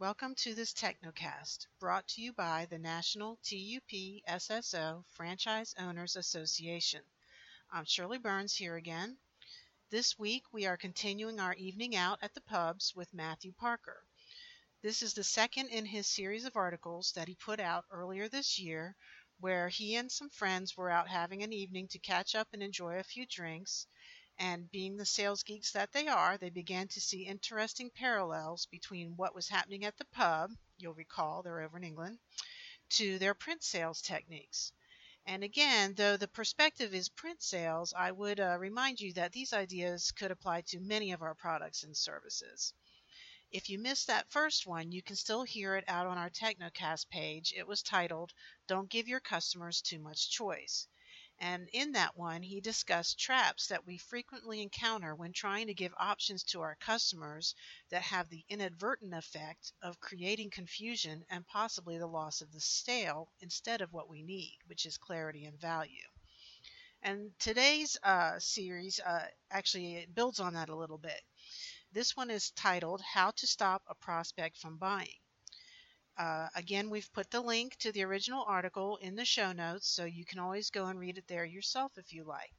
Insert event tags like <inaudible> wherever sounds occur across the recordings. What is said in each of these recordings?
Welcome to this Technocast, brought to you by the National TUP SSO Franchise Owners Association. I'm Shirley Burns here again. This week we are continuing our evening out at the pubs with Matthew Parker. This is the second in his series of articles that he put out earlier this year, where he and some friends were out having an evening to catch up and enjoy a few drinks and being the sales geeks that they are, they began to see interesting parallels between what was happening at the pub, you'll recall they're over in England, to their print sales techniques. And again, though the perspective is print sales, I would uh, remind you that these ideas could apply to many of our products and services. If you missed that first one, you can still hear it out on our Technocast page. It was titled, Don't Give Your Customers Too Much Choice. And in that one, he discussed traps that we frequently encounter when trying to give options to our customers that have the inadvertent effect of creating confusion and possibly the loss of the sale instead of what we need, which is clarity and value. And today's uh, series uh, actually builds on that a little bit. This one is titled How to Stop a Prospect from Buying. Uh, again, we've put the link to the original article in the show notes, so you can always go and read it there yourself if you like.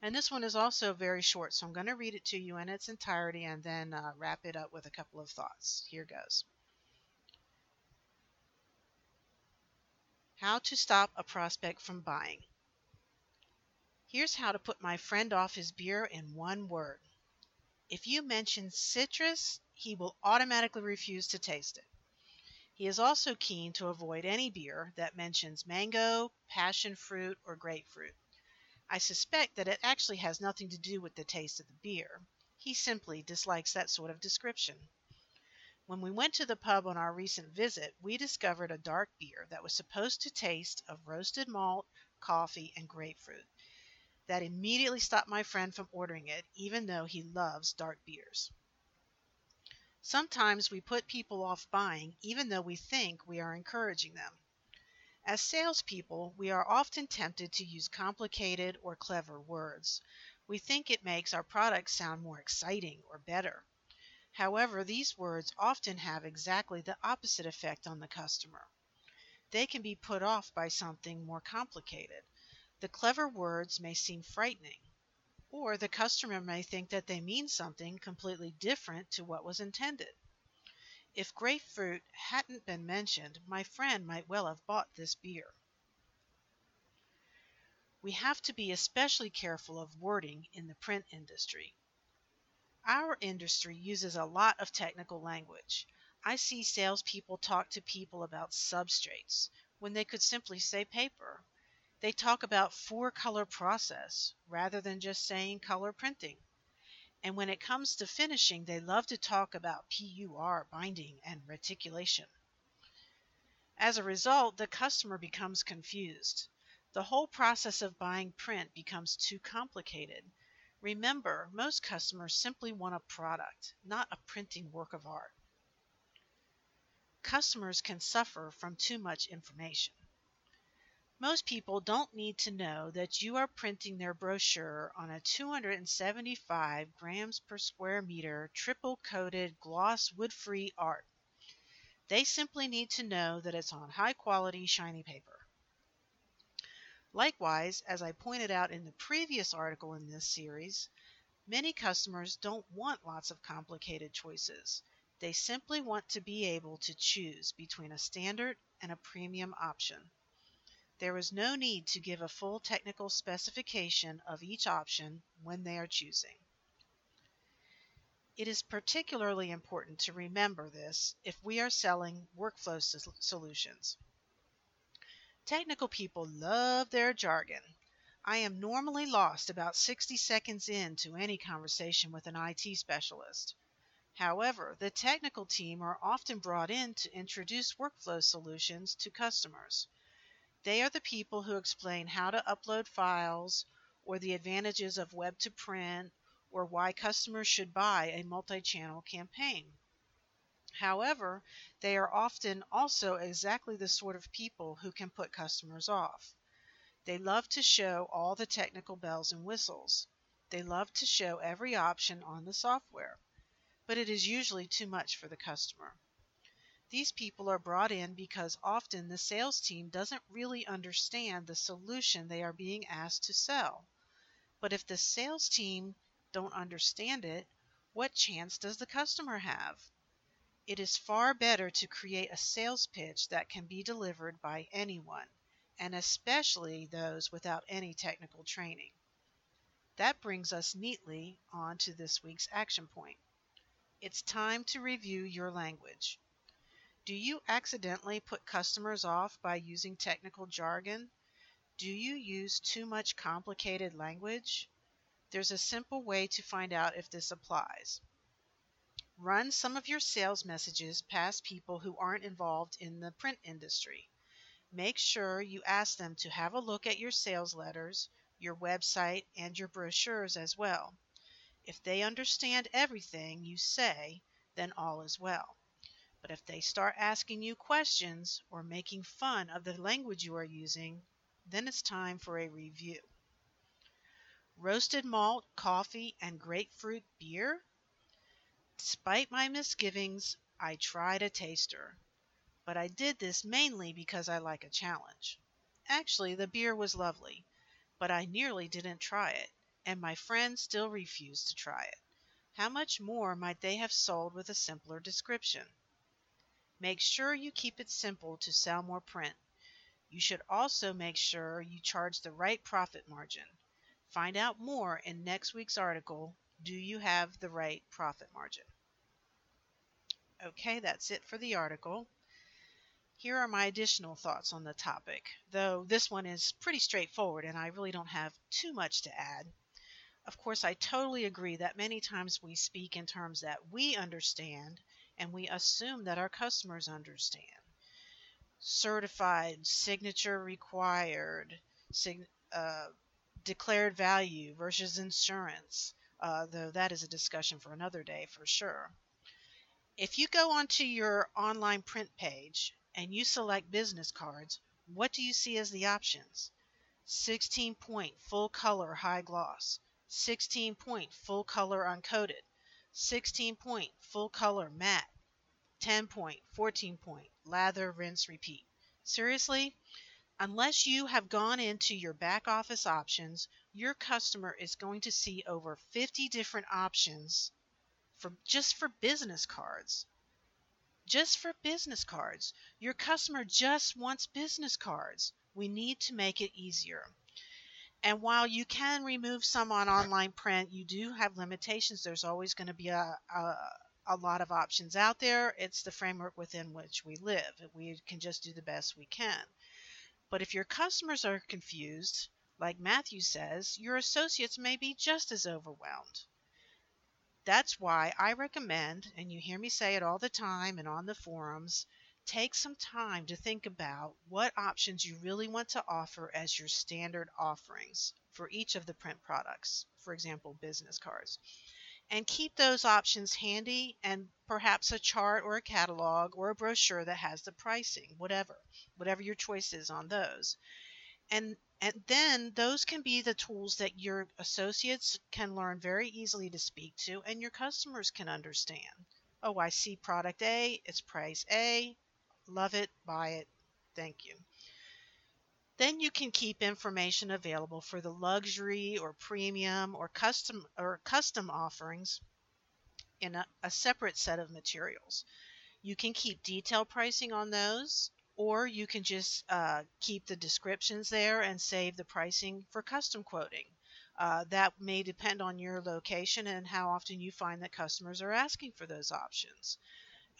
And this one is also very short, so I'm going to read it to you in its entirety and then uh, wrap it up with a couple of thoughts. Here goes. How to stop a prospect from buying. Here's how to put my friend off his beer in one word. If you mention citrus, he will automatically refuse to taste it. He is also keen to avoid any beer that mentions mango, passion fruit, or grapefruit. I suspect that it actually has nothing to do with the taste of the beer. He simply dislikes that sort of description. When we went to the pub on our recent visit, we discovered a dark beer that was supposed to taste of roasted malt, coffee, and grapefruit. That immediately stopped my friend from ordering it, even though he loves dark beers. Sometimes we put people off buying even though we think we are encouraging them. As salespeople, we are often tempted to use complicated or clever words. We think it makes our product sound more exciting or better. However, these words often have exactly the opposite effect on the customer. They can be put off by something more complicated. The clever words may seem frightening. Or the customer may think that they mean something completely different to what was intended. If grapefruit hadn't been mentioned, my friend might well have bought this beer. We have to be especially careful of wording in the print industry. Our industry uses a lot of technical language. I see salespeople talk to people about substrates when they could simply say paper. They talk about four color process rather than just saying color printing. And when it comes to finishing, they love to talk about PUR binding and reticulation. As a result, the customer becomes confused. The whole process of buying print becomes too complicated. Remember, most customers simply want a product, not a printing work of art. Customers can suffer from too much information. Most people don't need to know that you are printing their brochure on a 275 grams per square meter triple coated gloss wood free art. They simply need to know that it's on high quality shiny paper. Likewise, as I pointed out in the previous article in this series, many customers don't want lots of complicated choices. They simply want to be able to choose between a standard and a premium option. There is no need to give a full technical specification of each option when they are choosing. It is particularly important to remember this if we are selling workflow solutions. Technical people love their jargon. I am normally lost about 60 seconds into any conversation with an IT specialist. However, the technical team are often brought in to introduce workflow solutions to customers. They are the people who explain how to upload files, or the advantages of web to print, or why customers should buy a multi channel campaign. However, they are often also exactly the sort of people who can put customers off. They love to show all the technical bells and whistles. They love to show every option on the software. But it is usually too much for the customer. These people are brought in because often the sales team doesn't really understand the solution they are being asked to sell. But if the sales team don't understand it, what chance does the customer have? It is far better to create a sales pitch that can be delivered by anyone, and especially those without any technical training. That brings us neatly on to this week's action point. It's time to review your language. Do you accidentally put customers off by using technical jargon? Do you use too much complicated language? There's a simple way to find out if this applies. Run some of your sales messages past people who aren't involved in the print industry. Make sure you ask them to have a look at your sales letters, your website, and your brochures as well. If they understand everything you say, then all is well. But if they start asking you questions or making fun of the language you are using, then it's time for a review. Roasted malt, coffee, and grapefruit beer? Despite my misgivings, I tried a taster. But I did this mainly because I like a challenge. Actually, the beer was lovely, but I nearly didn't try it, and my friends still refused to try it. How much more might they have sold with a simpler description? Make sure you keep it simple to sell more print. You should also make sure you charge the right profit margin. Find out more in next week's article Do You Have the Right Profit Margin? Okay, that's it for the article. Here are my additional thoughts on the topic, though this one is pretty straightforward and I really don't have too much to add. Of course, I totally agree that many times we speak in terms that we understand and we assume that our customers understand. Certified, signature required, sig- uh, declared value versus insurance, uh, though that is a discussion for another day for sure. If you go onto your online print page and you select business cards, what do you see as the options? 16 point full color high gloss, 16 point full color uncoated, 16 point full color matte, 10 point, 14 point, lather, rinse, repeat. Seriously? Unless you have gone into your back office options, your customer is going to see over 50 different options for just for business cards. Just for business cards. Your customer just wants business cards. We need to make it easier. And while you can remove some on online print, you do have limitations. There's always going to be a, a, a lot of options out there. It's the framework within which we live. We can just do the best we can. But if your customers are confused, like Matthew says, your associates may be just as overwhelmed. That's why I recommend, and you hear me say it all the time and on the forums, take some time to think about what options you really want to offer as your standard offerings for each of the print products, for example, business cards. And keep those options handy and perhaps a chart or a catalog or a brochure that has the pricing, whatever, whatever your choice is on those. And and then those can be the tools that your associates can learn very easily to speak to and your customers can understand. Oh, I see product A, it's price A, Love it, buy it. Thank you. Then you can keep information available for the luxury or premium or custom or custom offerings in a, a separate set of materials. You can keep detailed pricing on those, or you can just uh, keep the descriptions there and save the pricing for custom quoting. Uh, that may depend on your location and how often you find that customers are asking for those options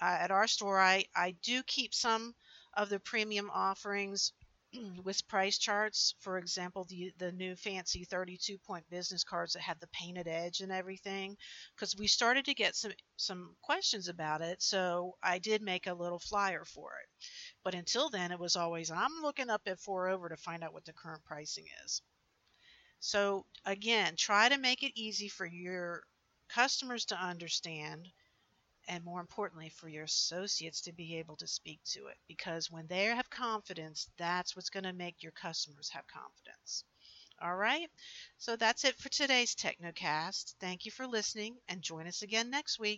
uh, at our store, I, I do keep some of the premium offerings <clears throat> with price charts. For example, the the new fancy 32 point business cards that have the painted edge and everything, because we started to get some some questions about it. So I did make a little flyer for it. But until then, it was always I'm looking up at 4over to find out what the current pricing is. So again, try to make it easy for your customers to understand and more importantly for your associates to be able to speak to it because when they have confidence that's what's going to make your customers have confidence. All right? So that's it for today's technocast. Thank you for listening and join us again next week